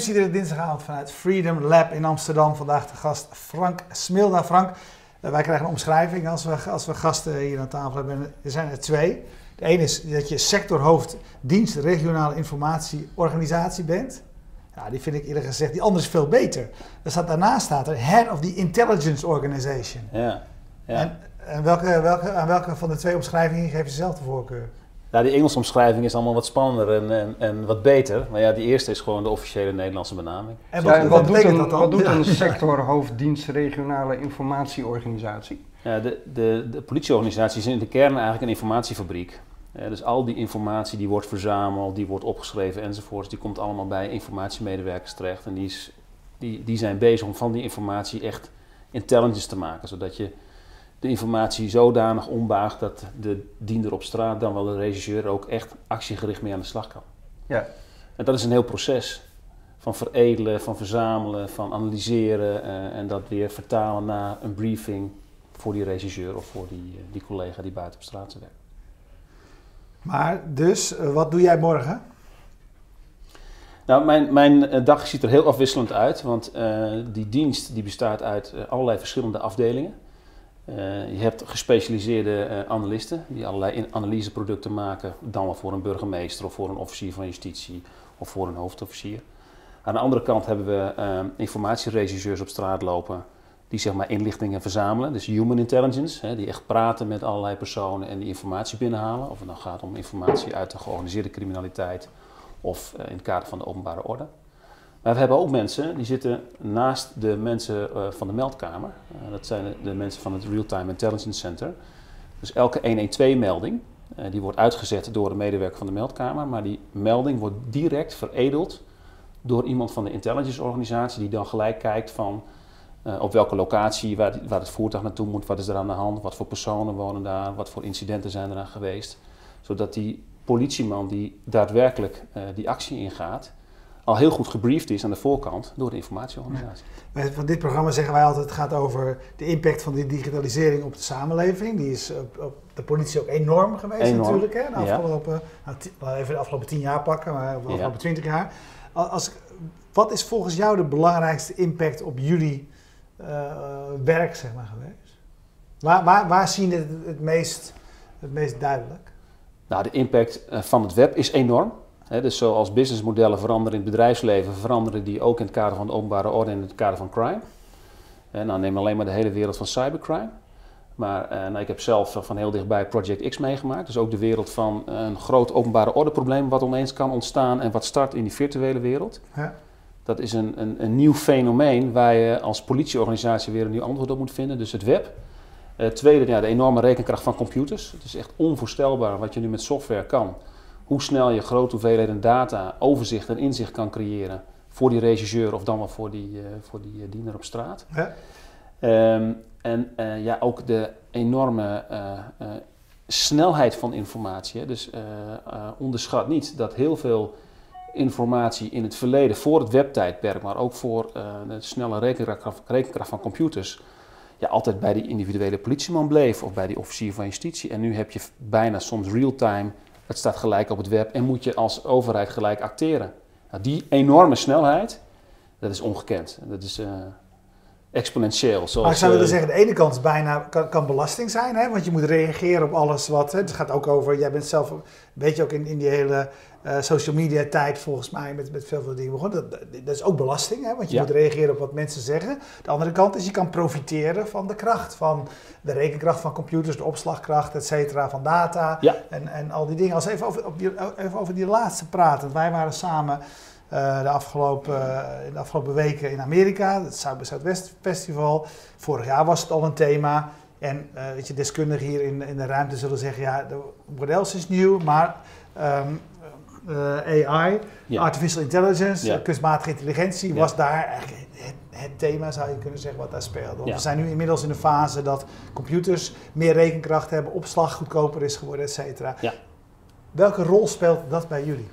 Iedere dinsdagavond vanuit Freedom Lab in Amsterdam. Vandaag de gast Frank Smilda. Frank, uh, wij krijgen een omschrijving als we, als we gasten hier aan tafel hebben. Er zijn er twee. De ene is dat je sectorhoofd dienst regionale informatieorganisatie bent. Ja, die vind ik eerlijk gezegd, die andere is veel beter. Er staat, daarnaast staat er Head of the Intelligence Organization. Ja. ja. En, en welke, welke, aan welke van de twee omschrijvingen geef je zelf de voorkeur? Ja, die Engelse omschrijving is allemaal wat spannender en, en, en, wat beter. Maar ja, die eerste is gewoon de officiële Nederlandse benaming. En wat, ja, wat, doet, een, dat dan? wat doet een sectorhoofddienst regionale informatieorganisatie? Ja, de, de, de politieorganisatie is in de kern eigenlijk een informatiefabriek. Ja, dus al die informatie die wordt verzameld, die wordt opgeschreven enzovoorts, die komt allemaal bij informatiemedewerkers terecht. En die, is, die, die zijn bezig om van die informatie echt intelligence te maken, zodat je de informatie zodanig ombaagt dat de diender op straat, dan wel de regisseur, ook echt actiegericht mee aan de slag kan. Ja. En dat is een heel proces van veredelen, van verzamelen, van analyseren uh, en dat weer vertalen naar een briefing voor die regisseur of voor die, uh, die collega die buiten op straat werkt. Maar dus, uh, wat doe jij morgen? Nou, mijn, mijn dag ziet er heel afwisselend uit, want die dienst die bestaat uit allerlei verschillende afdelingen. Uh, je hebt gespecialiseerde uh, analisten die allerlei analyseproducten maken, dan wel voor een burgemeester of voor een officier van justitie of voor een hoofdofficier. Aan de andere kant hebben we uh, informatieregisseurs op straat lopen die zeg maar inlichtingen verzamelen, dus human intelligence, hè, die echt praten met allerlei personen en die informatie binnenhalen. Of het dan gaat om informatie uit de georganiseerde criminaliteit of in het kader van de openbare orde. Maar we hebben ook mensen die zitten naast de mensen uh, van de meldkamer. Uh, dat zijn de, mensen van het Real-Time Intelligence Center. Dus elke 112-melding, uh, die wordt uitgezet door een medewerker van de meldkamer. Maar die melding wordt direct veredeld door iemand van de intelligence organisatie die dan gelijk kijkt van op welke locatie, waar, waar, het voertuig naartoe moet, wat is er aan de hand, wat voor personen wonen daar, wat voor incidenten zijn er aan geweest. Zodat die politieman die daadwerkelijk die actie ingaat, al heel goed gebriefd is aan de voorkant door de informatieorganisatie. Ja. Van dit programma zeggen wij altijd, het gaat over de impact van de digitalisering op de samenleving. Die is op, op de politie ook enorm geweest enorm. natuurlijk. Hè? De afgelopen, ja. nou, even de afgelopen tien jaar pakken, maar de afgelopen twintig ja. jaar. Als, wat is volgens jou de belangrijkste impact op jullie uh, werk zeg maar, geweest? Waar, waar, waar zien het het meest, het meest duidelijk? Nou, de impact van het web is enorm dus zoals businessmodellen veranderen in het bedrijfsleven, veranderen die ook in het kader van de openbare orde en in het kader van crime. En nou, neem alleen maar de hele wereld van cybercrime. Maar eh, nou, ik heb zelf van heel dichtbij Project X meegemaakt. Dus ook de wereld van een groot openbare ordeprobleem wat opeens kan ontstaan en wat start in die virtuele wereld. Ja. Dat is een, een, een, nieuw fenomeen waar je als politieorganisatie weer een nieuw antwoord op moet vinden. Dus het web. Uh, tweede, ja, de enorme rekenkracht van computers. Het is echt onvoorstelbaar wat je nu met software kan hoe snel je grote hoeveelheden data, overzicht en inzicht kan creëren voor die regisseur of dan wel voor die, uh, voor die uh, diener op straat. Ja. Um, en uh, ja, ook de enorme snelheid van informatie. Hè. Dus onderschat niet dat heel veel informatie in het verleden, voor het webtijdperk, maar ook voor de snelle rekenkracht, rekenkracht van computers, ja, altijd bij die individuele politieman bleef of bij die officier van justitie. En nu heb je bijna soms real-time het staat gelijk op het web en moet je als overheid gelijk acteren. Nou, die enorme snelheid, dat is ongekend. Dat is uh, exponentieel. Zoals, maar ik zou willen uh, zeggen, de ene kant is bijna, kan, kan belasting zijn, hè? want je moet reageren op alles wat... Hè? Het gaat ook over, jij bent zelf een beetje ook in, in die hele uh, social media tijd volgens mij met, met veel, veel dingen begonnen. Dat, dat, is ook belasting, hè? want je ja. moet reageren op wat mensen zeggen. De andere kant is, je kan profiteren van de kracht, van de rekenkracht van computers, de opslagkracht, et cetera, van data ja. en, en al die dingen. Als even over, op die, even over die laatste praten. Wij waren samen de, afgelopen, uh, de afgelopen weken in Amerika, het Zuid Zuidwest Festival. Vorig jaar was het al een thema. En uh, weet je, deskundigen hier in, in de ruimte zullen zeggen, ja, de models is nieuw, maar um, AI, ja. artificial intelligence, ja. kunstmatige intelligentie, was daar eigenlijk het, het, thema, zou je kunnen zeggen, wat daar speelde. Want we zijn nu inmiddels in de fase dat computers meer rekenkracht hebben, opslag goedkoper is geworden, et cetera. Welke rol speelt dat bij jullie?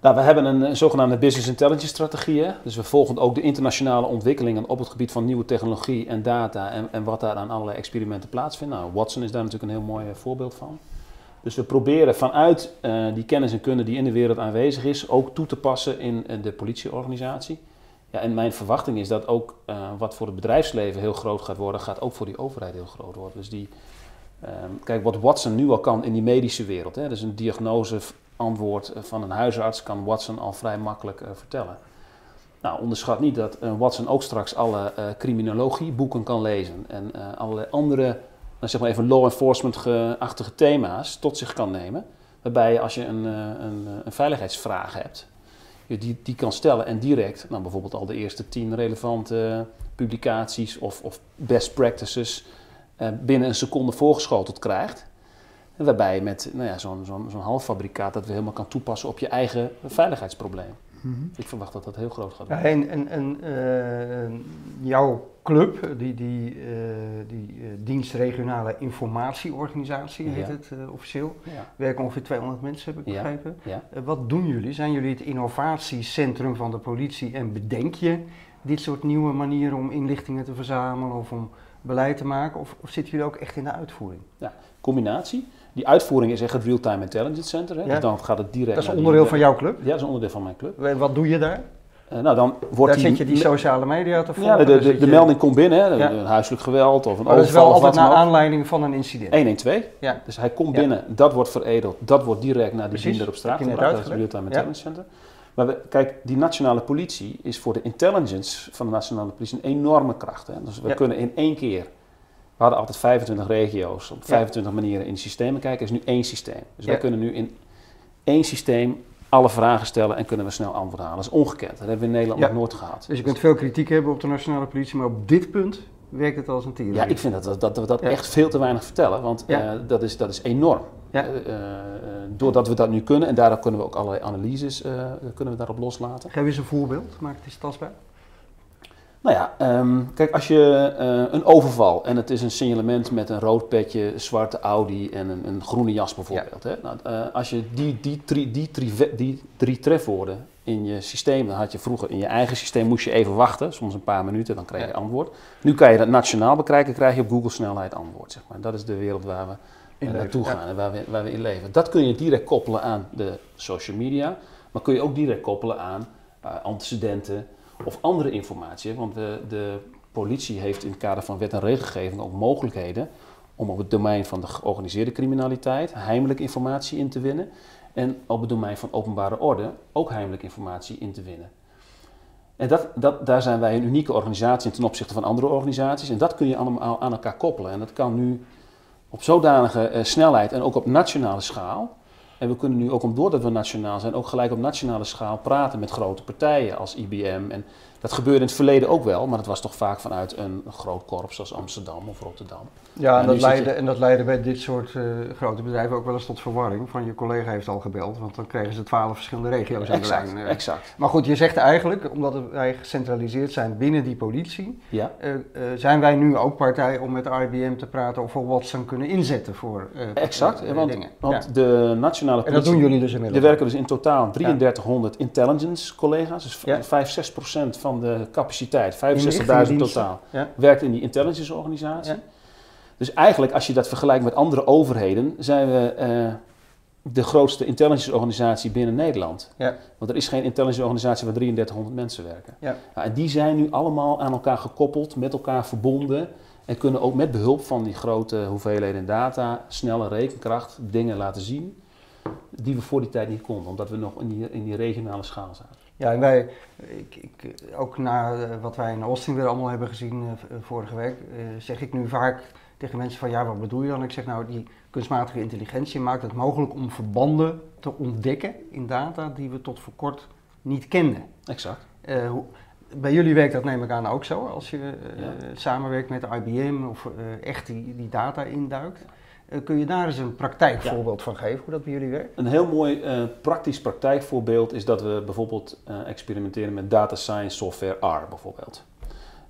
Nou, we hebben een, zogenaamde business intelligence strategie. Dus we volgen ook de internationale ontwikkelingen op het gebied van nieuwe technologie en data en, en wat daar aan allerlei experimenten plaatsvindt. Nou, Watson is daar natuurlijk een heel mooi voorbeeld van. Dus we proberen vanuit die kennis en kunde die in de wereld aanwezig is, ook toe te passen in de politieorganisatie. Ja, en mijn verwachting is dat ook wat voor het bedrijfsleven heel groot gaat worden, gaat ook voor die overheid heel groot worden. Dus die, ehm, kijk, wat Watson nu al kan in die medische wereld, hè, dus een diagnoseantwoord van een huisarts kan Watson al vrij makkelijk vertellen. Nou, onderschat niet dat uh, Watson ook straks alle criminologieboeken kan lezen en allerlei andere, nou, zeg maar even law enforcement-achtige thema's tot zich kan nemen. Waarbij als je een, een, een veiligheidsvraag hebt, je die, die kan stellen en direct, nou, bijvoorbeeld al de eerste tien relevante publicaties of, of best practices binnen een seconde voorgeschoteld krijgt. Waarbij je met nou ja, zo'n zo'n zo'n halffabrikaat dat weer helemaal kan toepassen op je eigen veiligheidsprobleem. Mhm. Ik verwacht dat dat heel groot gaat worden. Ja, en en, uh, jouw club, die, die, uh, die uh, dienst regionale informatieorganisatie heet het officieel, ja. werken ongeveer 200 mensen heb ik begrepen. Wat doen jullie? Zijn jullie het innovatiecentrum van de politie en bedenk je dit soort nieuwe manieren om inlichtingen te verzamelen of om beleid te maken? Of, of zitten jullie ook echt in de uitvoering? Ja, combinatie. Die uitvoering is echt het Real-Time Intelligence Center. Hè? Dus dan gaat het direct. Dat is onderdeel van jouw club? Ja, dat is onderdeel van mijn club. Wat doe je daar? Uh, nou, dan wordt daar die, zet je die sociale media te volgen? Ja, de, de, de, melding komt binnen, hè, ja. een huiselijk geweld of een maar overval. dat is wel altijd naar aanleiding van een incident? 112. Ja. Dus hij komt binnen, dat wordt veredeld, dat wordt direct naar de diender op straat gebracht. Dat is het Real-Time Intelligence Center. Maar we, kijk, die nationale politie is voor de intelligence van de nationale politie een enorme kracht. Hè? Dus we kunnen in één keer we hadden altijd 25 regio's op 25 manieren in de systemen kijken. Er is nu één systeem. Dus wij kunnen nu in één systeem alle vragen stellen en kunnen we snel antwoord halen. Dat is ongekend. Dat hebben we in Nederland nog nooit gehad. Dus je kunt veel kritiek hebben op de nationale politie, maar op dit punt werkt het als een tering. Ja, ik vind dat, dat, dat we dat echt veel te weinig vertellen, want uh, dat, is, dat is enorm. Uh, doordat we dat nu kunnen en daardoor kunnen we ook allerlei analyses kunnen we daarop loslaten. Geef eens een voorbeeld, maak het eens tastbaar. Nou ja, um, kijk, als je uh, een overval en het is een signalement met een rood petje, zwarte Audi en een, een groene jas bijvoorbeeld. Ja. Hè? Nou, uh, als je die, die, drie, die, drie, die drie trefwoorden in je systeem, dan had je vroeger in je eigen systeem, moest je even wachten, soms een paar minuten, dan krijg je ja. antwoord. Nu kan je dat nationaal bekijken, krijg je op Google snelheid antwoord. Zeg maar. Dat is de wereld waar we uh, naartoe gaan ja. en waar we, waar we in leven. Dat kun je direct koppelen aan de social media, maar kun je ook direct koppelen aan antecedenten of andere informatie. Want de, de politie heeft in het kader van wet en regelgeving ook mogelijkheden om op het domein van de georganiseerde criminaliteit heimelijk informatie in te winnen. En op het domein van openbare orde ook heimelijk informatie in te winnen. En dat, dat, daar zijn wij een unieke organisatie ten opzichte van andere organisaties. En dat kun je allemaal aan elkaar koppelen. En dat kan nu op zodanige uh, snelheid en ook op nationale schaal. En we kunnen nu ook, doordat we nationaal zijn, ook gelijk op nationale schaal praten met grote partijen als IBM. En dat gebeurde in het verleden ook wel, maar dat was toch vaak vanuit een groot korps zoals Amsterdam of Rotterdam. Ja, en, dat, leidde, je... en dat leidde bij dit soort uh, grote bedrijven ook wel eens tot verwarring. Van je collega heeft al gebeld, want dan kregen ze twaalf verschillende regio's exact, aan de lijn. Uh, exact. Maar goed, je zegt eigenlijk, omdat wij gecentraliseerd zijn binnen die politie, ja. uh, zijn wij nu ook partij om met IBM te praten of we Watson kunnen inzetten voor exact, want, dingen. Want ja. de nationale politie... En dat doen jullie dus inmiddels? Er werken dus in totaal 3300 ja. intelligence collega's, dus ja. 5, 6 procent van de capaciteit, 65.000 totaal, ja. werkt in die intelligence organisatie. Dus eigenlijk, als je dat vergelijkt met andere overheden, zijn we uh, de grootste intelligence organisatie binnen Nederland. Ja. Want er is geen intelligence organisatie waar 3300 mensen werken. Ja. Nou, en die zijn nu allemaal aan elkaar gekoppeld, met elkaar verbonden. En kunnen ook met behulp van die grote hoeveelheden data, snelle rekenkracht, dingen laten zien. Die we voor die tijd niet konden, omdat we nog in die, in die regionale schaal zaten. Ja, en wij, ik, ik, ook na wat wij in Austin weer allemaal hebben gezien uh, vorige week, uh, zeg ik nu vaak tegen mensen van ja, wat bedoel je dan? Ik zeg nou, die kunstmatige intelligentie maakt het mogelijk om verbanden te ontdekken in data die we tot voor kort niet kenden. Exact. Uh, hoe, bij jullie werkt dat neem ik aan ook zo, als je ja. samenwerkt met IBM of echt die, die data induikt. Uh, kun je daar eens een praktijkvoorbeeld ja. van geven, hoe dat bij jullie werkt? Een heel mooi uh, praktisch praktijkvoorbeeld is dat we bijvoorbeeld uh, experimenteren met data science software R bijvoorbeeld.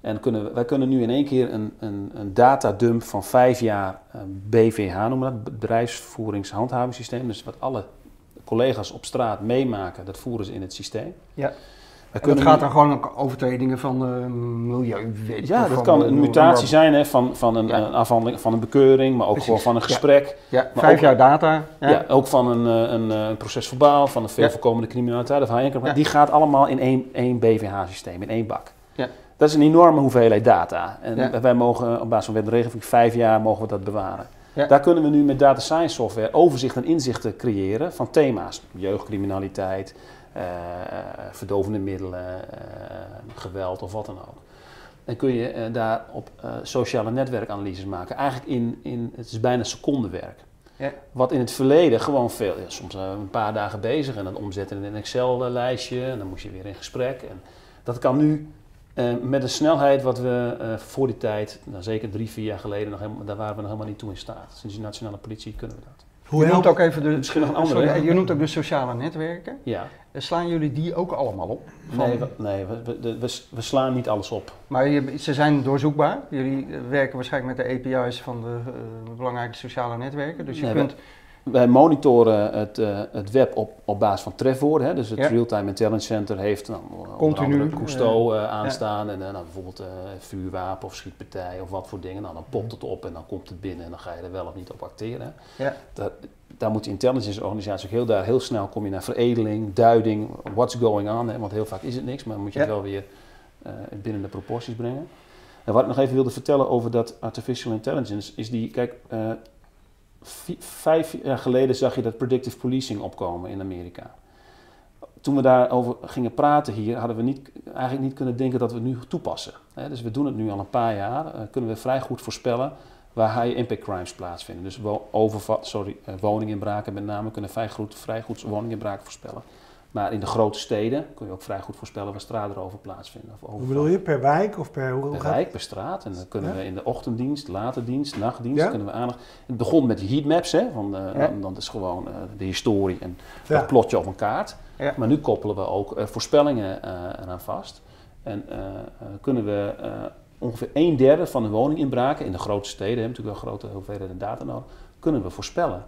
En kunnen we, wij kunnen nu in één keer een, een, een datadump van vijf jaar BVH noemen dat, bedrijfsvoeringshandhavingssysteem. Dus wat alle collega's op straat meemaken, dat voeren ze in het systeem. Ja. Het gaat dan gewoon om overtredingen van de milieuwet? Ja, dat kan een mutatie zijn hè, van, van, een, een afhandeling, van een bekeuring, maar ook gewoon van een gesprek. Ja, vijf jaar data. Ja. ook van een, eh, een, een proces verbaal, van een veel voorkomende criminaliteit of high Die gaat allemaal in één, één BVH-systeem, in één bak. Ja. Dat is een enorme hoeveelheid data. En wij mogen op basis van wet en regelgeving vijf jaar mogen we dat bewaren. Daar kunnen we nu met data science software overzicht en inzichten creëren van thema's. Jeugdcriminaliteit, uh, verdovende middelen, uh, geweld of wat dan ook. Dan kun je daar op sociale netwerkanalyses maken. Eigenlijk in, in, het is bijna secondenwerk. Ja. Wat in het verleden gewoon veel, ja, soms een paar dagen bezig en dan omzetten in een Excel-lijstje en dan moest je weer in gesprek. En dat kan nu met een snelheid wat we voor die tijd, nou, zeker drie, vier jaar geleden, nog helemaal, daar waren we nog helemaal niet toe in staat. Sinds de nationale politie kunnen we dat. Hoe je noemt ook even de, Misschien nog een andere, sorry, je noemt ook de sociale netwerken. Ja. Eh, slaan jullie die ook allemaal op? Nee, we, nee we, we, we, slaan niet alles op. Maar je, ze zijn doorzoekbaar. Jullie werken waarschijnlijk met de API's van de uh, belangrijke sociale netwerken. Dus je kunt wij monitoren het, uh, het web op, op basis van trefwoorden. Hè? Dus het Real-Time Intelligence Center heeft nou, Continu Cousteau uh, aanstaan. En uh, nou, bijvoorbeeld vuurwapen of schietpartij of wat voor dingen. Nou, dan popt het op en dan komt het binnen en dan ga je er wel of niet op acteren. Ja. Daar, daar moet de intelligence organisatie ook heel, daar, heel snel kom je naar veredeling, duiding, what's going on. Hè? Want heel vaak is het niks, maar dan moet je het wel weer binnen de proporties brengen. En wat ik nog even wilde vertellen over dat artificial intelligence, is die, kijk, vijf jaar geleden zag je dat predictive policing opkomen in Amerika. Toen we daarover gingen praten hier, hadden we niet, eigenlijk niet kunnen denken dat we het nu toepassen. Dus we doen het nu al een paar jaar, uh, kunnen we vrij goed voorspellen waar high impact crimes plaatsvinden. Dus overval, sorry, uh, woninginbraken met name kunnen vrij goed, vrij goed woninginbraken voorspellen. Maar in de grote steden kun je ook vrij goed voorspellen waar straatroven plaatsvinden. Of hoe bedoel je? Per wijk of per hoe Per wijk, per straat. En dan kunnen we in de ochtenddienst, late dienst, nachtdienst, kunnen we aandacht. Het begon met heatmaps, hè, van, uh, dan, dan, is gewoon uh, de historie en dat plotje op een kaart. Maar nu koppelen we ook uh, voorspellingen eraan vast. En kunnen we ongeveer een derde van de woninginbraken in de grote steden, hebben natuurlijk wel grote hoeveelheden data nodig, kunnen we voorspellen.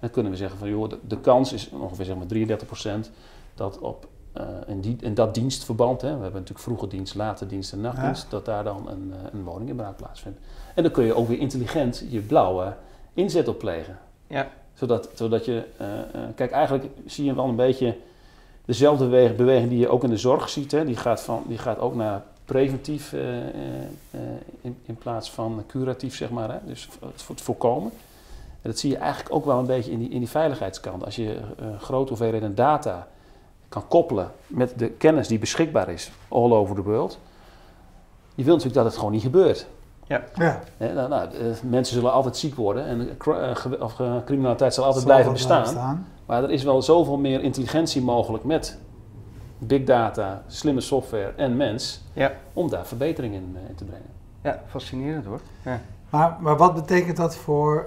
Dan kunnen we zeggen van joh, de, kans is ongeveer zeg maar 33% dat op uh, in, die, in, dat dienstverband, hè, we hebben natuurlijk vroege dienst, late dienst en nachtdienst, dat daar dan een, uh, een woninginbraak plaatsvindt. En dan kun je ook weer intelligent je blauwe inzet opplegen. Ja. Zodat, zodat je, uh, kijk eigenlijk zie je wel een beetje dezelfde beweging die je ook in de zorg ziet. Hè, die, gaat van, die gaat ook naar preventief in, in, plaats van curatief, zeg maar. Hè, dus het voorkomen. En dat zie je eigenlijk ook wel een beetje in die, in die veiligheidskant. Als je uh, grote hoeveelheden data kan koppelen met de kennis die beschikbaar is all over the world. Je wilt natuurlijk dat het gewoon niet gebeurt. Ja. ja. nou, nou, eh, mensen zullen altijd ziek worden en uh, of, criminaliteit zal altijd blijven bestaan. Maar er is wel zoveel meer intelligentie mogelijk met big data, slimme software en mens ja. om daar verbetering in, in, te brengen. Ja, fascinerend hoor. Ja. Maar, maar wat betekent dat voor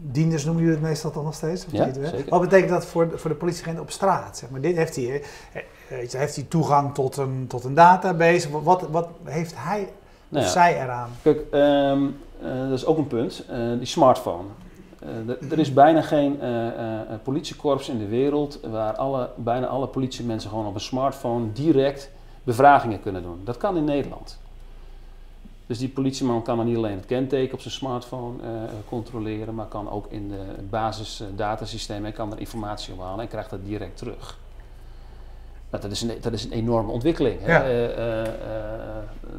dienders noemen jullie het meestal toch nog steeds? Of ja, Wat betekent dat voor, voor de politieagent op straat? Zeg maar, dit heeft hij, eh, heeft hij toegang tot een, tot een database? Wat, wat heeft hij nou of zij eraan? Kijk, ehm, eh, dat is ook een punt. Uh, die smartphone. er is bijna geen politiekorps in de wereld waar alle, bijna alle politiemensen gewoon op een smartphone direct bevragingen kunnen doen. Dat kan in Nederland. Dus die politieman kan dan niet alleen het kenteken op zijn smartphone uh, controleren, maar kan ook in de basisdatasysteem uh, kan er informatie ophalen en krijgt dat direct terug. Nou, dat, is een, dat is een enorme ontwikkeling. Ja. Uh,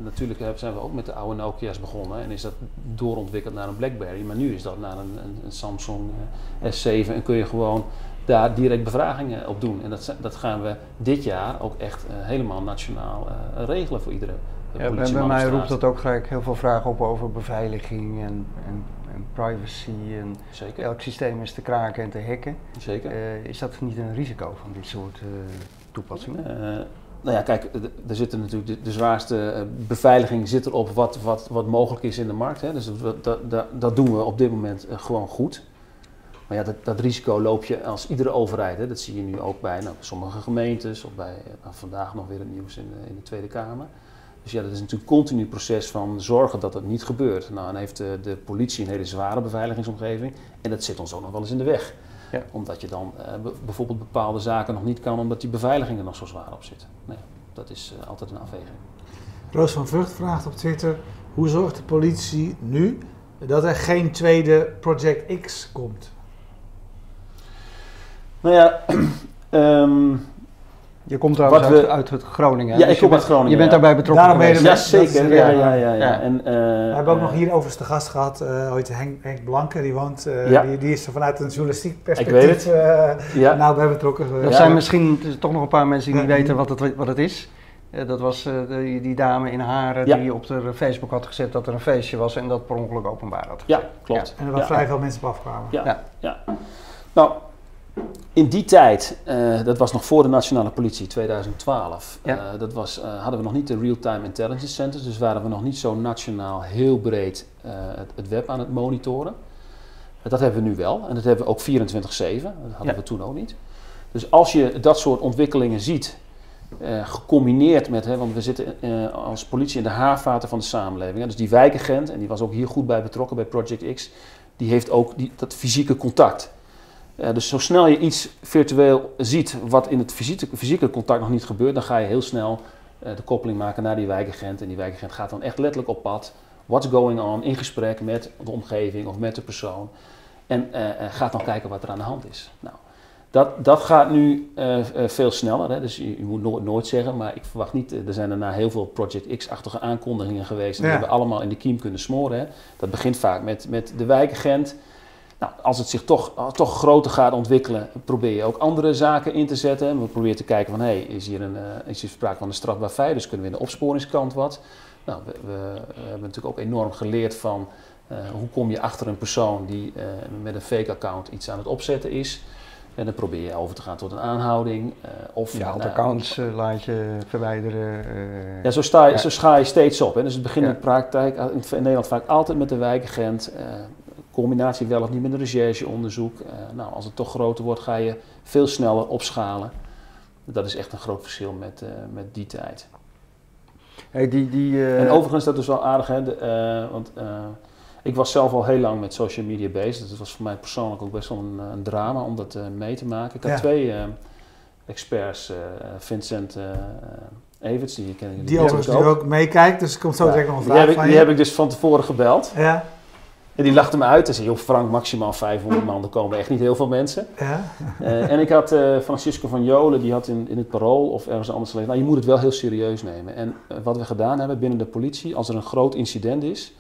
natuurlijk zijn we ook met de oude Nokia's begonnen en is dat doorontwikkeld naar een BlackBerry, maar nu is dat naar een, een, een Samsung S7 en kun je gewoon daar direct bevragingen op doen. En dat, dat gaan we dit jaar ook echt helemaal nationaal regelen voor iedereen. Ja, bij, bij mij roept dat ook gelijk heel veel vragen op over beveiliging en, en, en privacy. En Zeker. Elk systeem is te kraken en te hacken. Zeker. Uh, is dat niet een risico van dit soort uh, toepassingen? Uh, nou ja, kijk, er zit natuurlijk de, de, zwaarste beveiliging zit erop wat, wat, wat mogelijk is in de markt. Hè. Dus dat, dat, dat doen we op dit moment gewoon goed. Maar ja, dat, dat, risico loop je als iedere overheid. Hè. Dat zie je nu ook bij nou, sommige gemeentes of bij nou, vandaag nog weer het nieuws in, in de Tweede Kamer. Dus ja, dat is natuurlijk een continu proces van zorgen dat dat niet gebeurt. Nou, dan heeft de, de politie een hele zware beveiligingsomgeving en dat zit ons ook nog wel eens in de weg. Omdat je dan bijvoorbeeld bepaalde zaken nog niet kan omdat die beveiliging er nog zo zwaar op zit. Nee, dat is altijd een afweging. Roos van Vught vraagt op Twitter: hoe zorgt de politie nu dat er geen tweede Project X komt? Nou ja, um, je komt trouwens uit, uit, het Groningen. Ja, dus ik kom uit Groningen. Je bent daarbij betrokken Daarom geweest. Ja, zeker. Ja, ja, ja, ja. En, uh, we hebben ook nog hier overigens de gast gehad, uh, ooit Henk, Henk Blanke, die woont, uh, die, die, is er vanuit een journalistiek perspectief uh, nou bij betrokken. Er zijn misschien toch nog een paar mensen die niet weten wat het, wat het is. dat was die, die, dame in Haren die op de Facebook had gezet dat er een feestje was en dat per ongeluk openbaar had. Ja, klopt. En er waren vrij veel mensen op afkwamen. Ja, ja. Nou, in die tijd, uh, dat was nog voor de nationale politie, 2012, ja. uh, dat was, uh, hadden we nog niet de real-time intelligence centers, dus waren we nog niet zo nationaal heel breed het, het, web aan het monitoren. dat hebben we nu wel en dat hebben we ook 24-7, dat hadden ja. we toen ook niet. Dus als je dat soort ontwikkelingen ziet, gecombineerd met, hè, want we zitten als politie in de haarvaten van de samenleving, hè, dus die wijkagent, en die was ook hier goed bij betrokken bij Project X, die heeft ook die, dat fysieke contact. Uh, dus zo snel je iets virtueel ziet wat in het fysieke, fysieke contact nog niet gebeurt, dan ga je heel snel uh, de koppeling maken naar die wijkagent. En die wijkagent gaat dan echt letterlijk op pad. What's going on? In gesprek met de omgeving of met de persoon. En uh, gaat dan kijken wat er aan de hand is. Nou, dat, dat gaat nu veel sneller. Hè? Dus je, je moet nooit, nooit, zeggen, maar ik verwacht niet. Er zijn daarna heel veel Project X-achtige aankondigingen geweest. En die hebben allemaal in de kiem kunnen smoren. Hè? Dat begint vaak met, met de wijkagent. Nou, als het zich toch, toch groter gaat ontwikkelen, probeer je ook andere zaken in te zetten. We proberen te kijken van, hé, hey, is, hier een, uh, is hier sprake van een strafbaar feit, dus kunnen we in de opsporingskant wat. Nou, we, we, hebben natuurlijk ook enorm geleerd van uh, hoe kom je achter een persoon die uh, met een fake account iets aan het opzetten is. En dan probeer je over te gaan tot een aanhouding. of, ja, nou, accounts laat je verwijderen. ja, zo, sta je, zo ga je steeds op. Hè. Dus het begint ja. in de praktijk in Nederland vaak altijd met de wijkagent combinatie wel of niet met een rechercheonderzoek. Uh, nou, als het toch groter wordt, ga je veel sneller opschalen. Dat is echt een groot verschil met, uh, met die tijd. Hey, die, die, uh... En overigens, dat is wel aardig, hè, de, want ik was zelf al heel lang met social media bezig. Dus het was voor mij persoonlijk ook best wel een, een drama om dat mee te maken. Ik had ja. twee experts, Vincent Everts, die ken ik. Die overigens ook. ook meekijkt, dus ik kom zo ja. direct nog een vraag die heb, ik, van die heb ik dus van tevoren gebeld. Ja. En die lachte me uit en zei, joh Frank, maximaal 500 man, er komen echt niet heel veel mensen. Ja. Uh, en ik had uh, Francisco van Jolen, die had in, in het Parool of ergens anders gelezen, nou je moet het wel heel serieus nemen. En uh, wat we gedaan hebben binnen de politie, als er een groot incident is,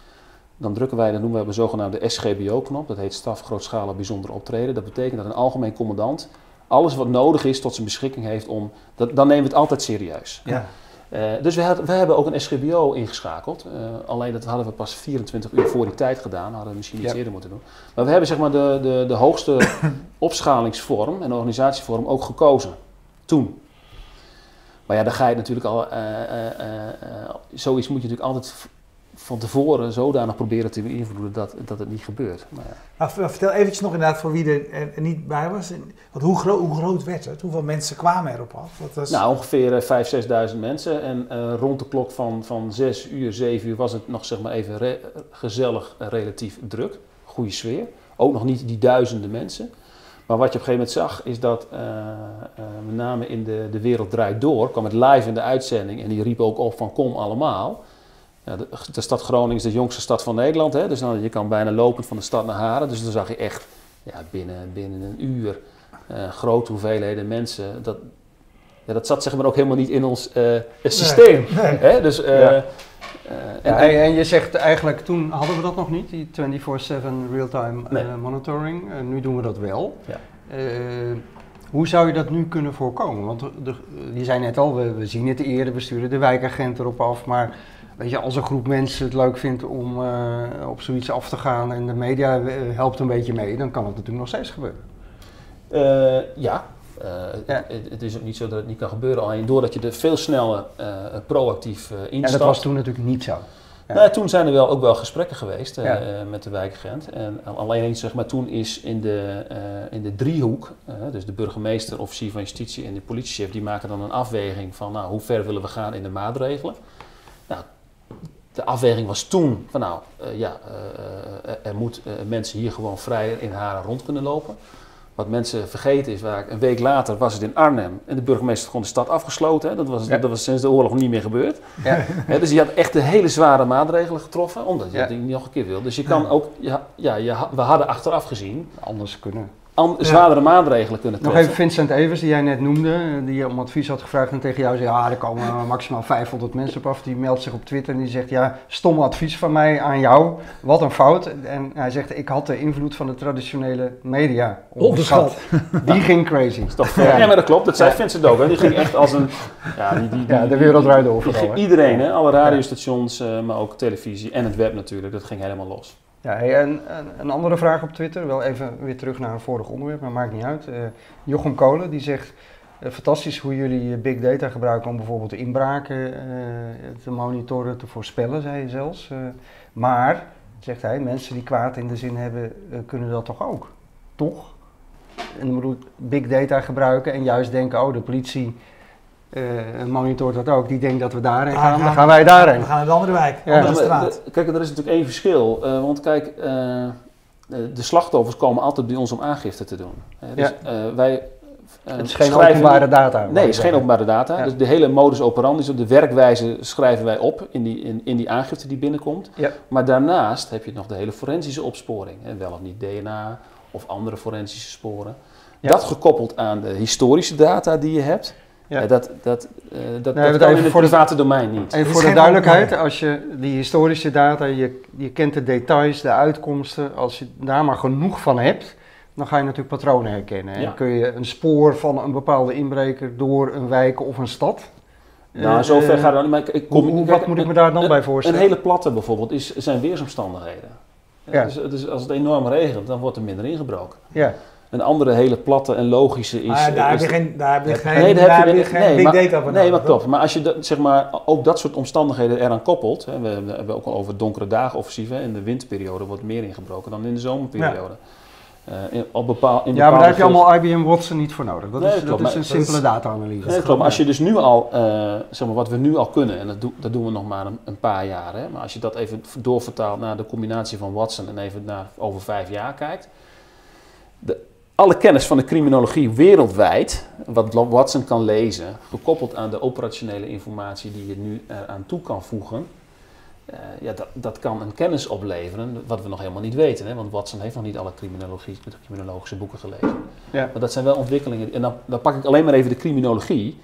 dan drukken wij, dat noemen we een zogenaamde SGBO-knop, dat heet staf grootschalig bijzonder optreden. Dat betekent dat een algemeen commandant alles wat nodig is tot zijn beschikking heeft om, dat, dan nemen we het altijd serieus. Ja. Uh, dus we, had, we, hebben ook een SGBO ingeschakeld. Uh, alleen dat hadden we pas 24 uur voor die tijd gedaan. Hadden we misschien iets ja. eerder moeten doen. Maar we hebben zeg maar de, de, de hoogste opschalingsvorm en organisatievorm ook gekozen. Toen. Maar ja, dan ga je natuurlijk al. Uh, zoiets moet je natuurlijk altijd van tevoren zodanig proberen te beïnvloeden dat, dat het niet gebeurt. Maar ja. maar vertel eventjes nog inderdaad voor wie er, er niet bij was. Want hoe, gro hoe, groot werd het? Hoeveel mensen kwamen erop af? Nou, ongeveer 5.000, 6.000 mensen. En uh, rond de klok van, van 6 uur, 7 uur was het nog zeg maar even re gezellig, relatief druk. Goede sfeer. Ook nog niet die duizenden mensen. Maar wat je op een gegeven moment zag, is dat uh, uh, met name in de, de Wereld Draait Door, kwam het live in de uitzending en die riep ook op van kom allemaal. Ja, de, de, stad Groningen is de jongste stad van Nederland. Hè? Dus dan, je kan bijna lopend van de stad naar Haren. Dus dan zag je echt ja, binnen, binnen een uur uh, grote hoeveelheden mensen. Dat, ja, dat zat zeg maar ook helemaal niet in ons uh, systeem. Nee, nee. Hè? Dus, uh, ja. en, en, en, je zegt eigenlijk, toen hadden we dat nog niet, die 24-7 real-time nee. monitoring. nu doen we dat wel. Ja. Hoe zou je dat nu kunnen voorkomen? Want de, je zei net al, we, we, zien het eerder, we sturen de wijkagent erop af, maar weet je, als een groep mensen het leuk vindt om uh, op zoiets af te gaan en de media uh, helpt een beetje mee, dan kan het natuurlijk nog steeds gebeuren. Uh, ja. ja. Het, het, is ook niet zo dat het niet kan gebeuren, alleen doordat je er veel sneller proactief instapt. En dat was toen natuurlijk niet zo. Ja. Nou, toen zijn er wel ook wel gesprekken geweest ja. met de wijkagent. En alleen zeg maar, toen is in de, in de driehoek, dus de burgemeester, officier van justitie en de politiechef, die maken dan een afweging van nou, hoe ver willen we gaan in de maatregelen. Nou, de afweging was toen van nou, uh, ja, uh, er moet mensen hier gewoon vrij in haren rond kunnen lopen. Wat mensen vergeten is, waar een week later was het in Arnhem en de burgemeester gewoon de stad afgesloten. Hè? Dat, was, dat was sinds de oorlog niet meer gebeurd. Ja. dus je had echt de hele zware maatregelen getroffen, omdat je ja. dat niet nog een keer wil. Dus je kan ook, ja, ja, we hadden achteraf gezien. Anders kunnen zwaardere maatregelen kunnen treffen. Nog even Vincent Evers, die jij net noemde, die je om advies had gevraagd en tegen jou zei, ja, er komen maximaal 500 mensen op af. Die meldt zich op Twitter en die zegt, ja, stom advies van mij aan jou, wat een fout. En hij zegt, ik had de invloed van de traditionele media onderschat. Die ging crazy. ja. ja. maar dat klopt, dat zei Vincent ook. Hè. Die ging echt als een... Ja, die, die, ja de wereld draait over. Iedereen, hè? alle radiostations, uh, maar ook televisie en het web natuurlijk, dat ging helemaal los. Ja, en, een andere vraag op Twitter, wel even weer terug naar een vorig onderwerp, maar maakt niet uit. Uh, Jochem Kolen die zegt, uh, fantastisch hoe jullie big data gebruiken om bijvoorbeeld inbraken te monitoren, te voorspellen, zei je zelfs. maar, zegt hij, mensen die kwaad in de zin hebben, kunnen dat toch ook? Toch? En dan bedoel big data gebruiken en juist denken, oh de politie uh, monitort dat ook, die denkt dat we daarheen ah, gaan, dan gaan wij daarheen. We gaan naar de andere wijk, ja. andere straat. kijk, er is natuurlijk één verschil. Uh, want kijk, uh, de slachtoffers komen altijd bij ons om aangifte te doen. dus ja. wij het is geen openbare data. Nee, het is geen openbare data. Dus de hele modus operandi, de werkwijze schrijven wij op in die, in, in die aangifte die binnenkomt. Ja. Maar daarnaast heb je nog de hele forensische opsporing. Hè, wel of niet DNA of andere forensische sporen. Dat gekoppeld aan de historische data die je hebt. Ja. dat dat, uh, dat, nee, dat kan in het private domein niet. En voor de duidelijkheid, als je die historische data, je, je kent de details, de uitkomsten, als je daar maar genoeg van hebt, dan ga je natuurlijk patronen herkennen. En kun je een spoor van een bepaalde inbreker door een wijk of een stad. Nou, uh, zover gaat het niet. Maar ik kom, hoe, wat moet ik me daar dan bij voorstellen? Een hele platte bijvoorbeeld is, zijn weersomstandigheden. Ja. Dus, dus, als het enorm regent, dan wordt er minder ingebroken. Ja. Een andere hele platte en logische is... Ah, daar, heb je geen, daar heb je geen, nee, daar heb je, geen nee, big maar, data van Nee, maar klopt. Maar als je dat, zeg maar, ook dat soort omstandigheden eraan koppelt... Hè, we, hebben ook al over donkere dagen offensief. In de winterperiode wordt meer ingebroken dan in de zomerperiode. Ja. Uh, in, op bepaal, in ja, maar daar heb je allemaal IBM Watson niet voor nodig. Dat nee, is, dat is een simpele data-analyse. Nee, klopt. Maar als je dus nu al, uh, zeg maar, wat we nu al kunnen, en dat, do, dat doen we nog maar een, een, paar jaar, hè, maar als je dat even doorvertaalt naar de combinatie van Watson en even naar over vijf jaar kijkt, de, alle kennis van de criminologie wereldwijd, wat Watson kan lezen, gekoppeld aan de operationele informatie die je nu eraan toe kan voegen, uh, ja, dat, dat kan een kennis opleveren wat we nog helemaal niet weten. Hè? Want Watson heeft nog niet alle criminologie, criminologische boeken gelezen. Ja. Maar dat zijn wel ontwikkelingen. En dan, dan pak ik alleen maar even de criminologie.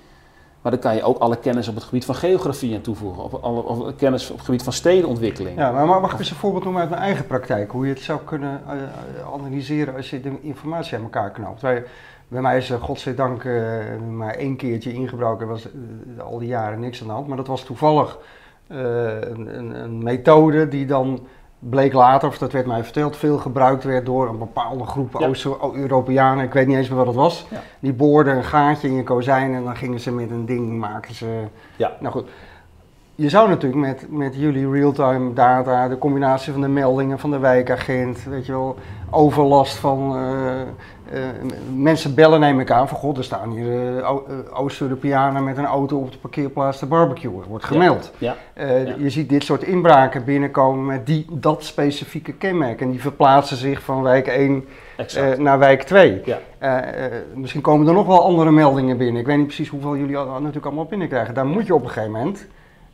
Maar dan kan je ook alle kennis op het gebied van geografie aan toevoegen. Of, alle, of kennis op het gebied van stedenontwikkeling. Ja, maar mag ik eens een voorbeeld noemen uit mijn eigen praktijk? Hoe je het zou kunnen uh, analyseren als je de informatie aan elkaar knoopt. Wij, bij mij is uh, godzijdank maar één keertje ingebroken. Er was al die jaren niks aan de hand. Maar dat was toevallig een, een methode die dan bleek later, of dat werd mij verteld, veel gebruikt werd door een bepaalde groep Oost-Europeanen. Ik weet niet eens meer wat het was. Die boorden een gaatje in je kozijn en dan gingen ze met een ding maken ze. Ja. Nou goed. Je zou natuurlijk met, met jullie real-time data, de combinatie van de meldingen van de wijkagent, weet je wel, overlast van uh, uh, mensen bellen neem ik aan van god, er staan hier uh, Oost-Europeanen met een auto op de parkeerplaats te barbecuen. Wordt gemeld. Ja. Ja. Je ziet dit soort inbraken binnenkomen met die, dat specifieke kenmerk. En die verplaatsen zich van wijk 1 naar wijk 2. misschien komen er nog wel andere meldingen binnen. Ik weet niet precies hoeveel jullie natuurlijk allemaal binnenkrijgen. Daar moet je op een gegeven moment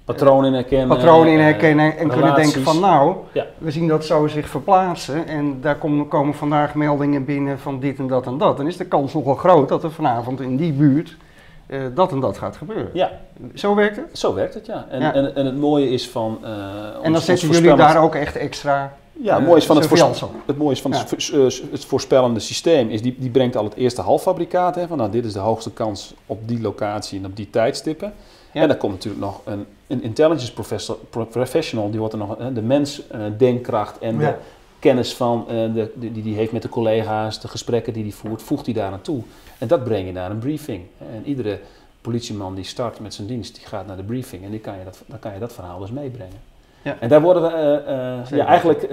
patronen in herkennen. In herkennen en kunnen denken van nou, we zien dat zo zich verplaatsen en daar komen, komen vandaag meldingen binnen van dit en dat en dat. Dan is de kans nogal groot dat er vanavond in die buurt uh, dat en dat gaat gebeuren. Ja. Zo werkt het? Zo werkt het, ja. En, en, en, het mooie is van... Uh, en dan zetten jullie daar ook echt extra ja, het mooie is van, het, het, mooie is van het, het, voorspellende systeem is die, die brengt al het eerste halffabrikaat. Hè, van nou, dit is de hoogste kans op die locatie en op die tijdstippen. En dan komt natuurlijk nog een, een intelligence professional, die wordt er nog, de mens, uh, denkkracht en de kennis van, uh, de, die die heeft met de collega's, de gesprekken die hij voert, voegt hij daar naartoe. En dat breng je naar een briefing. En iedere politieman die start met zijn dienst, die gaat naar de briefing en die kan je dat, dan kan je dat verhaal dus meebrengen. Ja. En daar worden we uh, ja, eigenlijk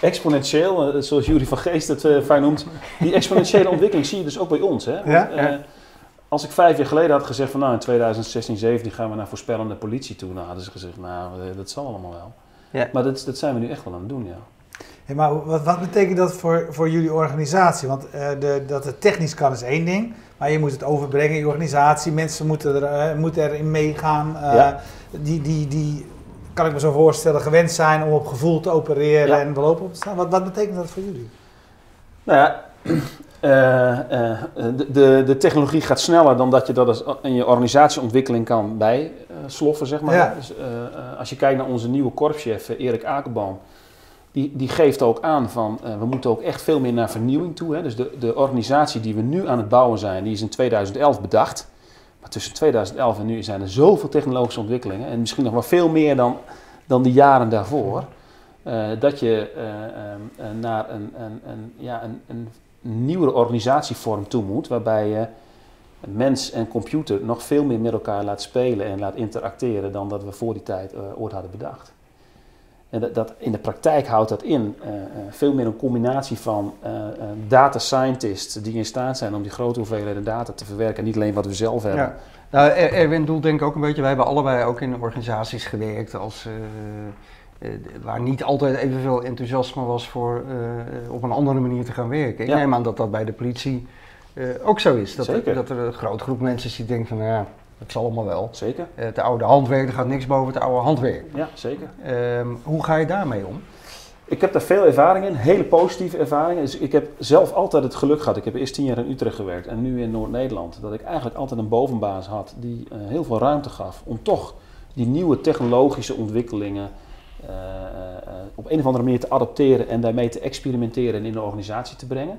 exponentieel, zoals Jury van Geest het fijn noemt, die exponentiële ontwikkeling zie je dus ook bij ons. Hè? Want, ja? Als ik vijf jaar geleden had gezegd van nou in 2016, 17 gaan we naar voorspellende politie toe, nou hadden ze gezegd nou dat zal allemaal wel. Ja. Maar dat, dat zijn we nu echt wel aan het doen, ja. Hey, maar wat, wat, betekent dat voor, voor jullie organisatie? Want de, dat het technisch kan is één ding, maar je moet het overbrengen in je organisatie. Mensen moeten, er, moeten erin meegaan. die, die, die, kan ik me zo voorstellen, gewend zijn om op gevoel te opereren en belopen op te staan. Wat, wat betekent dat voor jullie? Nou ja, uh, uh, de, de technologie gaat sneller dan dat je dat in je organisatieontwikkeling kan bijsloffen, zeg maar. Dus, uh, als je kijkt naar onze nieuwe korpschef, Erik Akerboom, die, die geeft ook aan van we moeten ook echt veel meer naar vernieuwing toe. Hè. Dus de, de organisatie die we nu aan het bouwen zijn, die is in 2011 bedacht. Maar tussen 2011 en nu zijn er zoveel technologische ontwikkelingen en misschien nog wel veel meer dan, dan de jaren daarvoor. dat je naar een, een, een, ja, een, een nieuwere organisatievorm toe moet, waarbij je mens en computer nog veel meer met elkaar laat spelen en laat interacteren dan dat we voor die tijd uh, ooit hadden bedacht. En dat, dat, in de praktijk houdt dat in uh, veel meer een combinatie van data scientists die in staat zijn om die grote hoeveelheden data te verwerken, niet alleen wat we zelf hebben. Ja. Nou, Erwin doelt denk ik ook een beetje, wij hebben allebei ook in organisaties gewerkt als waar niet altijd evenveel enthousiasme was voor uh, op een andere manier te gaan werken. Ik neem aan dat dat bij de politie ook zo is. Dat, er, dat er een grote groep mensen is die denkt van, nou ja, dat zal allemaal wel. Zeker. het oude handwerk, er gaat niks boven het oude handwerk. Ja, zeker. Ehm, hoe ga je daarmee om? Ik heb daar veel ervaring in, hele positieve ervaringen. Dus ik heb zelf altijd het geluk gehad. Ik heb eerst tien jaar in Utrecht gewerkt en nu in Noord-Nederland. Dat ik eigenlijk altijd een bovenbaas had die heel veel ruimte gaf om toch die nieuwe technologische ontwikkelingen op een of andere manier te adopteren en daarmee te experimenteren en in de organisatie te brengen.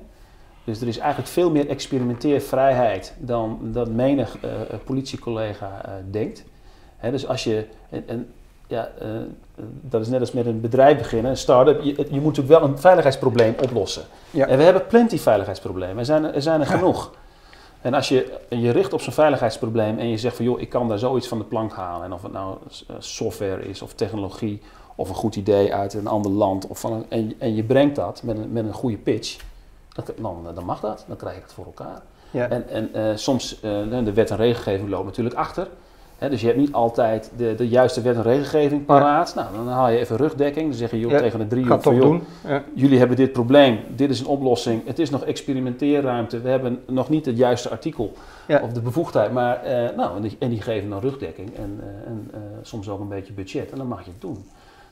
Dus er is eigenlijk veel meer experimenteervrijheid dan dat menig uh, politiecollega denkt. Hè, dus als je, en, en ja, dat is net als met een bedrijf beginnen, een start-up, je, je, moet natuurlijk wel een veiligheidsprobleem oplossen. Ja. En we hebben plenty veiligheidsproblemen, er zijn er, zijn er genoeg. En als je je richt op zo'n veiligheidsprobleem en je zegt van joh, ik kan daar zoiets van de plank halen. En of het nou software is of technologie of een goed idee uit een ander land. Of van een, en, en je brengt dat met een, met een goede pitch, dan, dan, mag dat. Dan krijg je het voor elkaar. Ja. En, en uh, soms, uh, de wet en regelgeving loopt natuurlijk achter. Hè, dus je hebt niet altijd de, de juiste wet en regelgeving paraat. Nou, dan haal je even rugdekking. Dan zeg je joh, ja. tegen de drie of joh, jullie hebben dit probleem. Dit is een oplossing. Het is nog experimenteerruimte. We hebben nog niet het juiste artikel of de bevoegdheid. Maar, uh, nou, en die, en die, geven dan rugdekking en, en soms ook een beetje budget. En dan mag je het doen.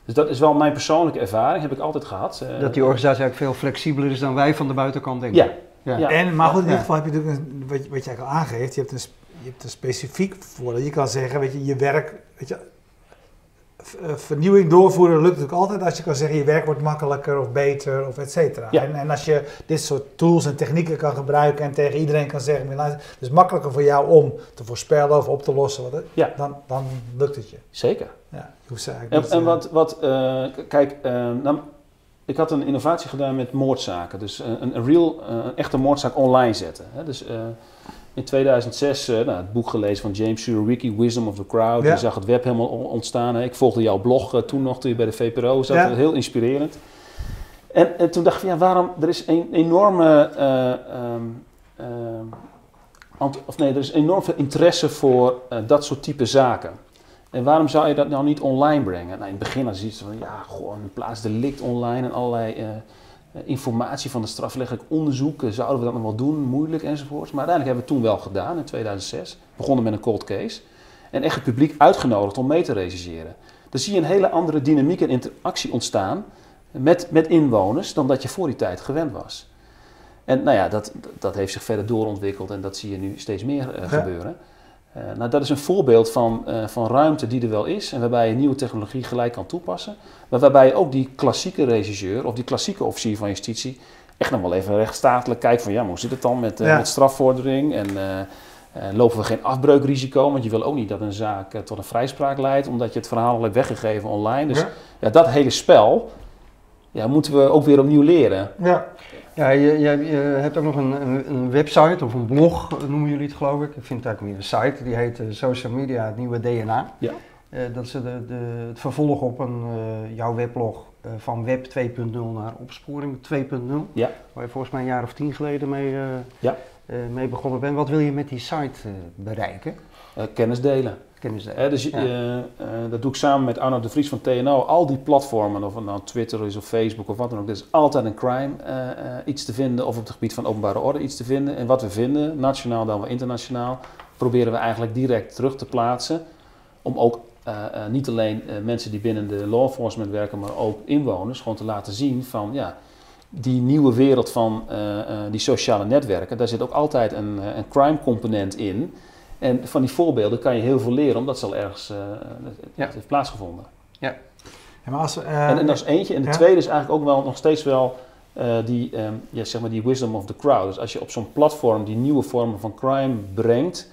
Dus dat is wel mijn persoonlijke ervaring, heb ik altijd gehad. Eh, dat die organisatie eigenlijk veel flexibeler is dan wij van de buitenkant denken. Ja. ja. ja. En, maar goed, in ieder geval heb je natuurlijk, een, wat, wat jij al aangeeft, je hebt, een, je hebt een specifiek voordeel. Je kan zeggen, weet je, je werk, weet je, vernieuwing doorvoeren lukt natuurlijk altijd als je kan zeggen je werk wordt makkelijker of beter of et cetera. Ja. En, en, als je dit soort tools en technieken kan gebruiken en tegen iedereen kan zeggen, het is makkelijker voor jou om te voorspellen of op te lossen, wat, ja. dan, dan lukt het je. Zeker. Ja, en, en wat, wat uh, kijk, uh, nou, ik had een innovatie gedaan met moordzaken. Dus een, een real, een echte moordzaak online zetten. Hè? Dus in 2006 uh, nou, het boek gelezen van James Surowiecki, Wisdom of the Crowd. Ja. Je zag het web helemaal ontstaan. Hè. Ik volgde jouw blog uh, toen nog, toen je bij de VPRO zat. Ja. Heel inspirerend. En, en, toen dacht ik ja, waarom? Er is een enorme... Uh, of nee, er is enorm veel interesse voor dat soort type zaken. En waarom zou je dat nou niet online brengen? Nou, in het begin als je iets van, ja, gewoon een plaatsdelict online en allerlei eh, informatie van de strafrechtelijk onderzoek, zouden we dat nog wel doen, moeilijk enzovoorts. Maar uiteindelijk hebben we het toen wel gedaan in 2006. Begonnen met een cold case. En echt het publiek uitgenodigd om mee te reageren. Dan zie je een hele andere dynamiek en interactie ontstaan met, met inwoners dan dat je voor die tijd gewend was. En nou ja, dat, dat heeft zich verder doorontwikkeld en dat zie je nu steeds meer uh, gebeuren. Nou, dat is een voorbeeld van, uh, van ruimte die er wel is en waarbij je nieuwe technologie gelijk kan toepassen. Maar waarbij je ook die klassieke regisseur of die klassieke officier van justitie echt nog wel even rechtsstatelijk kijkt van ja, maar hoe zit het dan met, uh, met strafvordering en lopen we geen afbreukrisico? Want je wil ook niet dat een zaak tot een vrijspraak leidt omdat je het verhaal al hebt weggegeven online. Dus ja, ja dat hele spel ja, moeten we ook weer opnieuw leren. Ja. Ja, je, je, je, hebt ook nog een, een, website of een blog, noemen jullie het geloof ik. Ik vind het eigenlijk meer een site, die heet uh, Social Media, het nieuwe DNA. Ja. Uh, dat is de, de, het vervolg op een, uh, jouw weblog van web 2.0 naar opsporing 2.0. Ja. Waar je volgens mij een jaar of tien geleden mee ja. mee begonnen bent. Wat wil je met die site bereiken? Kennis delen. Kennis delen. dus dat doe ik samen met Arno de Vries van TNO. Al die platformen, of het nou Twitter is of Facebook of wat dan ook. Er is altijd een crime iets te vinden. Of op het gebied van openbare orde iets te vinden. En wat we vinden, nationaal dan wel internationaal, proberen we eigenlijk direct terug te plaatsen. Om ook uh, uh, niet alleen uh, mensen die binnen de law enforcement werken, maar ook inwoners gewoon te laten zien van ja, die nieuwe wereld van die sociale netwerken, daar zit ook altijd een, een crime component in. En van die voorbeelden kan je heel veel leren, omdat ze al ergens ja. heeft plaatsgevonden. Ja. ja maar als, en, en dat is eentje. En de tweede is eigenlijk ook wel nog steeds wel die, um, ja, zeg maar die wisdom of the crowd. Dus als je op zo'n platform die nieuwe vormen van crime brengt,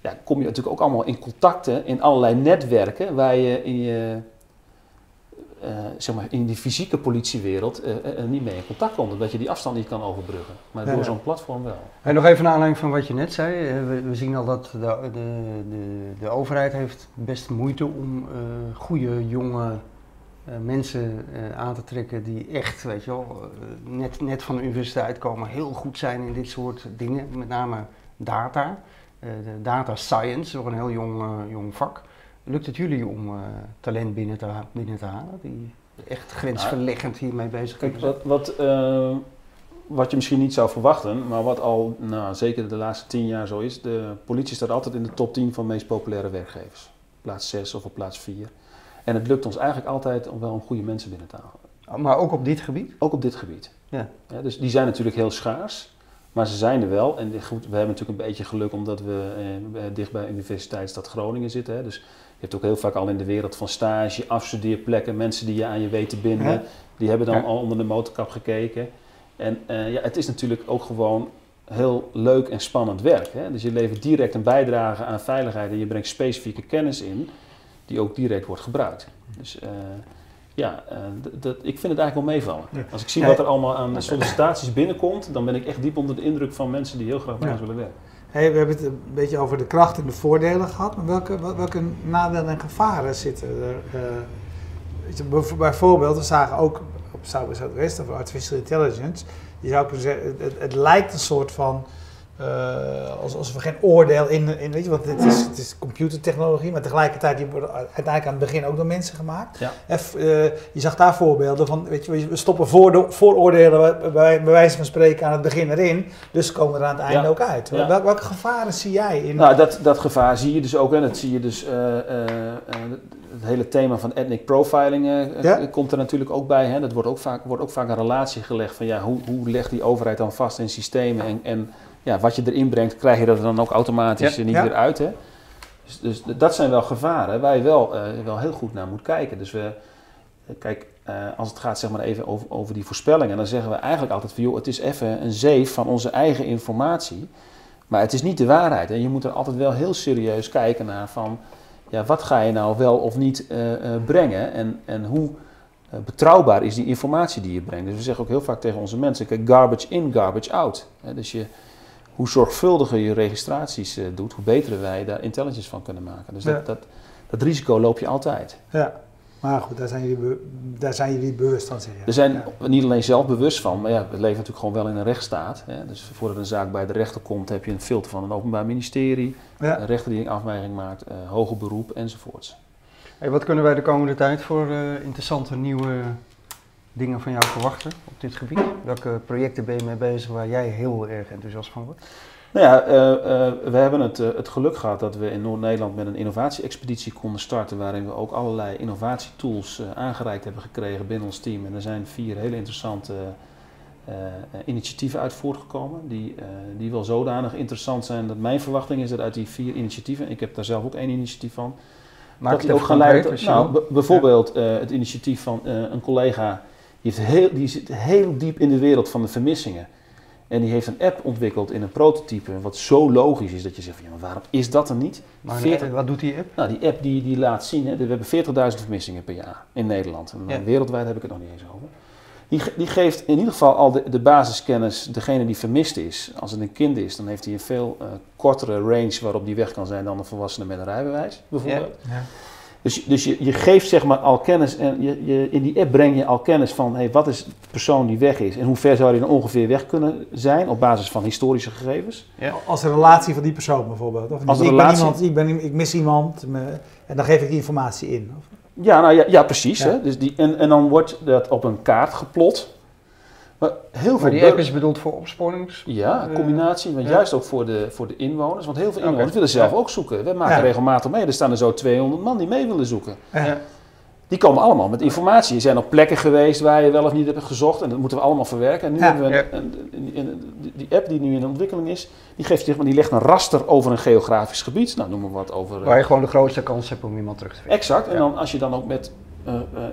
ja, kom je natuurlijk ook allemaal in contacten in allerlei netwerken waar je in je, uh, zeg maar, in die fysieke politiewereld uh, uh, niet mee in contact komt, omdat je die afstand niet kan overbruggen. Maar door zo'n platform wel. En nog even naar aanleiding van wat je net zei. We, we zien al dat de, de, de, de, overheid heeft best moeite om goede, jonge mensen aan te trekken die echt, weet je wel, net, net van de universiteit komen, heel goed zijn in dit soort dingen, met name data. Eh, data science, nog een heel jong, eh, jong vak. Lukt het jullie om eh, talent binnen te, binnen te halen? Die echt grensverleggend hiermee bezig Kijk, wat, wat, wat je misschien niet zou verwachten, maar wat al nou, zeker de laatste tien jaar zo is, de politie staat altijd in de top 10 van de meest populaire werkgevers. Plaats 6 of op plaats 4. En het lukt ons eigenlijk altijd om wel een goede mensen binnen te halen. Maar ook op dit gebied? Ook op dit gebied. Ja. ja dus die zijn natuurlijk heel schaars. Maar ze zijn er wel. En goed, we hebben natuurlijk een beetje geluk omdat we eh, dicht bij Universiteitsstad Groningen zitten. Hè. Dus hebt ook heel vaak al in de wereld van stage, afstudeerplekken, mensen die je aan je weet te binden. Die hebben dan al onder de motorkap gekeken. En uh, ja, het is natuurlijk ook gewoon heel leuk en spannend werk. Hè? Dus je levert direct een bijdrage aan veiligheid en je brengt specifieke kennis in die ook direct wordt gebruikt. Dus uh, ja, uh, dat, ik vind het eigenlijk wel meevallen. Als ik zie wat er allemaal aan sollicitaties binnenkomt, dan ben ik echt diep onder de indruk van mensen die heel graag bij ons willen werken. Hey, we hebben het een beetje over de krachten en de voordelen gehad, maar welke, welke nadelen en gevaren zitten er? Uh, bijvoorbeeld, we zagen ook op South West of Artificial Intelligence, je zou kunnen zeggen, het lijkt een soort van uh, alsof we geen oordeel in, in weet je, want het is, het is computertechnologie, maar tegelijkertijd die worden uiteindelijk aan het begin ook door mensen gemaakt. Ja. uh, je zag daar voorbeelden van, weet je, we stoppen voor vooroordelen bij, bij wijze van spreken aan het begin erin, dus komen we er aan het einde ook uit. Wel, welke gevaren zie jij in? Nou, dat, dat gevaar zie je dus ook, en dat zie je dus, uh, het hele thema van ethnic profiling komt er natuurlijk ook bij. Hè. Dat wordt ook vaak, wordt ook vaak een relatie gelegd van, ja, hoe, hoe legt die overheid dan vast in systemen en, en ja, wat je erin brengt, krijg je dat dan ook automatisch niet weer uit. Hè? Dus, dus, dat zijn wel gevaren waar je wel, uh, wel heel goed naar moet kijken. Dus we, kijk, uh, als het gaat zeg maar even over, over die voorspellingen, dan zeggen we eigenlijk altijd van joh, het is even een zeef van onze eigen informatie. Maar het is niet de waarheid. En je moet er altijd wel heel serieus kijken naar van ja, wat ga je nou wel of niet uh, brengen en, en hoe betrouwbaar is die informatie die je brengt. Dus we zeggen ook heel vaak tegen onze mensen, kijk, garbage in, garbage out. dus je, hoe zorgvuldiger je registraties uh, doet, hoe beter wij daar intelligence van kunnen maken. Dus dat, dat, dat, risico loop je altijd. Ja, maar goed, daar zijn jullie, daar zijn jullie bewust van. Zeg je. Er zijn niet alleen zelf bewust van, maar ja, we leven natuurlijk gewoon wel in een rechtsstaat. Hè? Dus voordat een zaak bij de rechter komt, heb je een filter van een openbaar ministerie, een rechter die een afwijking maakt, uh, hoger beroep enzovoorts. Hey, wat kunnen wij de komende tijd voor uh, interessante nieuwe dingen van jou verwachten op dit gebied? Welke projecten ben je mee bezig waar jij heel erg enthousiast van wordt? Nou ja, uh, uh, we hebben het, uh, het geluk gehad dat we in Noord-Nederland met een innovatie-expeditie konden starten, waarin we ook allerlei innovatietools aangereikt hebben gekregen binnen ons team. En er zijn vier hele interessante initiatieven uit voortgekomen, die, die wel zodanig interessant zijn dat mijn verwachting is dat uit die vier initiatieven, ik heb daar zelf ook één initiatief van, Maak dat die ook gaan leiden. Nou, bijvoorbeeld het initiatief van een collega die, heeft heel, die zit heel diep in de wereld van de vermissingen. En die heeft een app ontwikkeld in een prototype, wat zo logisch is dat je zegt van ja, maar waarom is dat er niet? Maar 40, wat doet die app? Nou, die app die, die laat zien, hè, we hebben 40.000 vermissingen per jaar in Nederland. En Wereldwijd heb ik het nog niet eens over. Die, die geeft in ieder geval al de, de basiskennis, degene die vermist is. Als het een kind is, dan heeft hij een veel uh, kortere range waarop die weg kan zijn dan een volwassene met een rijbewijs, bijvoorbeeld. Ja. Dus, dus je, je geeft zeg maar al kennis en je, je, in die app breng je al kennis van hey, wat is de persoon die weg is en hoe ver zou die dan ongeveer weg kunnen zijn op basis van historische gegevens. Ja. Als een relatie van die persoon bijvoorbeeld. Of Als ik, relatie... ben iemand, ik, ben, ik mis iemand me, en dan geef ik die informatie in. Ja, nou ja, ja precies. Ja. Hè? Dus die, en, en dan wordt dat op een kaart geplot. Maar, heel veel die app is bedoeld voor opsporings? Ja, een combinatie. Maar juist ook voor de, voor de inwoners. Want heel veel inwoners willen zelf ook zoeken. We maken regelmatig mee. Er staan er zo 200 man die mee willen zoeken. Die komen allemaal met informatie. Er zijn op plekken geweest waar je wel of niet hebt gezocht. En dat moeten we allemaal verwerken. En nu hebben we een, een, een, die app die nu in ontwikkeling is, die, geeft, zeg maar, die legt een raster over een geografisch gebied. Nou, noem maar wat over... Waar je gewoon de grootste kans hebt om iemand terug te vinden. Exact. En dan als je dan ook met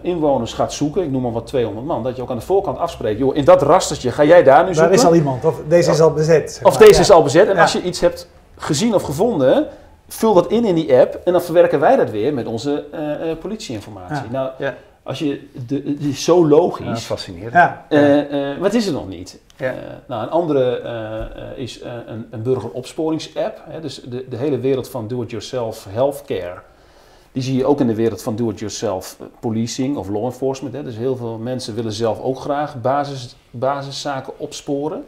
inwoners gaat zoeken, ik noem maar wat 200 man, dat je ook aan de voorkant afspreekt, joh, in dat rastertje ga jij daar nu zoeken. Daar is al iemand, of deze is al bezet. Zeg maar. Of deze ja. is al bezet. En ja. als je iets hebt gezien of gevonden, vul dat in in die app en dan verwerken wij dat weer met onze uh, politieinformatie. Nou, als je, de, het is zo logisch. Ja, fascinerend. Ja. wat is er nog niet? nou, een andere is een, een burgeropsporingsapp. Dus de, de hele wereld van do-it-yourself healthcare die zie je ook in de wereld van do-it-yourself policing of law enforcement. Hè. Dus heel veel mensen willen zelf ook graag basis, basiszaken opsporen.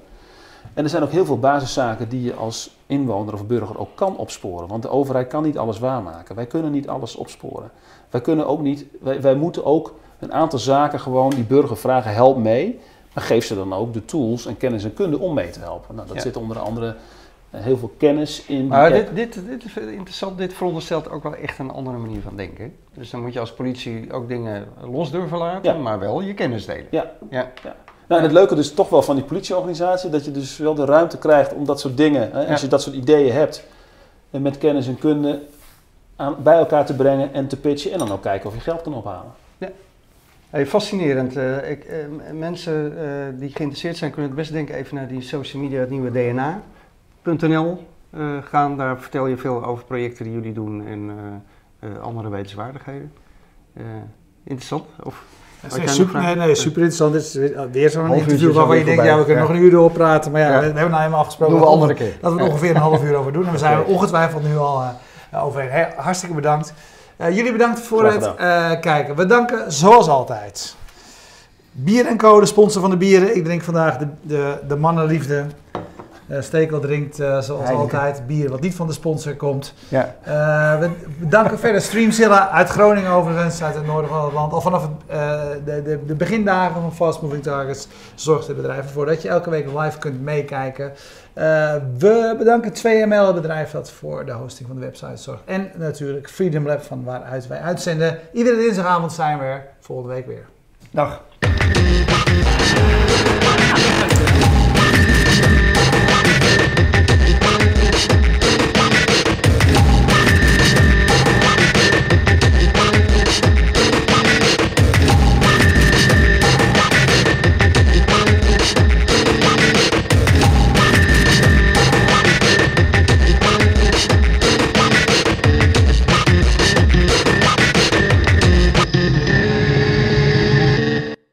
En er zijn ook heel veel basiszaken die je als inwoner of burger ook kan opsporen. Want de overheid kan niet alles waarmaken. Wij kunnen niet alles opsporen. Wij, kunnen ook niet, wij, wij moeten ook een aantal zaken gewoon die burger vragen, help mee. Maar geef ze dan ook de tools en kennis en kunde om mee te helpen. Nou, dat zit onder andere heel veel kennis in. Maar dit, dit, dit is interessant, dit veronderstelt ook wel echt een andere manier van denken. Dus dan moet je als politie ook dingen los durven laten, maar wel je kennis delen. Ja. ja. ja. Nou, en het leuke dus toch wel van die politieorganisatie, dat je dus wel de ruimte krijgt om dat soort dingen, hè, als je dat soort ideeën hebt, en met kennis en kunde aan, bij elkaar te brengen en te pitchen en dan ook kijken of je geld kan ophalen. Ja. Hey, fascinerend. Uh, ik, uh, mensen uh, die geïnteresseerd zijn kunnen het best denken even naar die social media, het nieuwe DNA. .nl uh, gaan. Daar vertel je veel over projecten die jullie doen en uh, uh, andere wetenswaardigheden. interessant? Of nee, super, nee, nee, super interessant. Dit is weer zo'n interview waarvan je denkt, ja, we kunnen ja. nog een uur doorpraten. Maar ja, ja. we hebben nou helemaal afgesproken doen we dat we er ongeveer een half uur over doen. En we zijn ongetwijfeld nu al overheen. Hartstikke bedankt. jullie bedankt voor het kijken. We danken zoals altijd. Bier en Co, de sponsor van de bieren. Ik drink vandaag de, de, de mannenliefde. Uh, Stekel drinkt uh, zoals altijd bier wat niet van de sponsor komt. Ja. Uh, we bedanken verder Streamzilla uit Groningen overigens, uit het noorden van het land. Al vanaf de, de, de, begindagen van Fast Moving Targets zorgt het bedrijf ervoor dat je elke week live kunt meekijken. we bedanken 2ML, het bedrijf dat voor de hosting van de website zorgt. En natuurlijk Freedom Lab van waaruit wij uitzenden. Iedere dinsdagavond zijn we er, volgende week weer. Dag.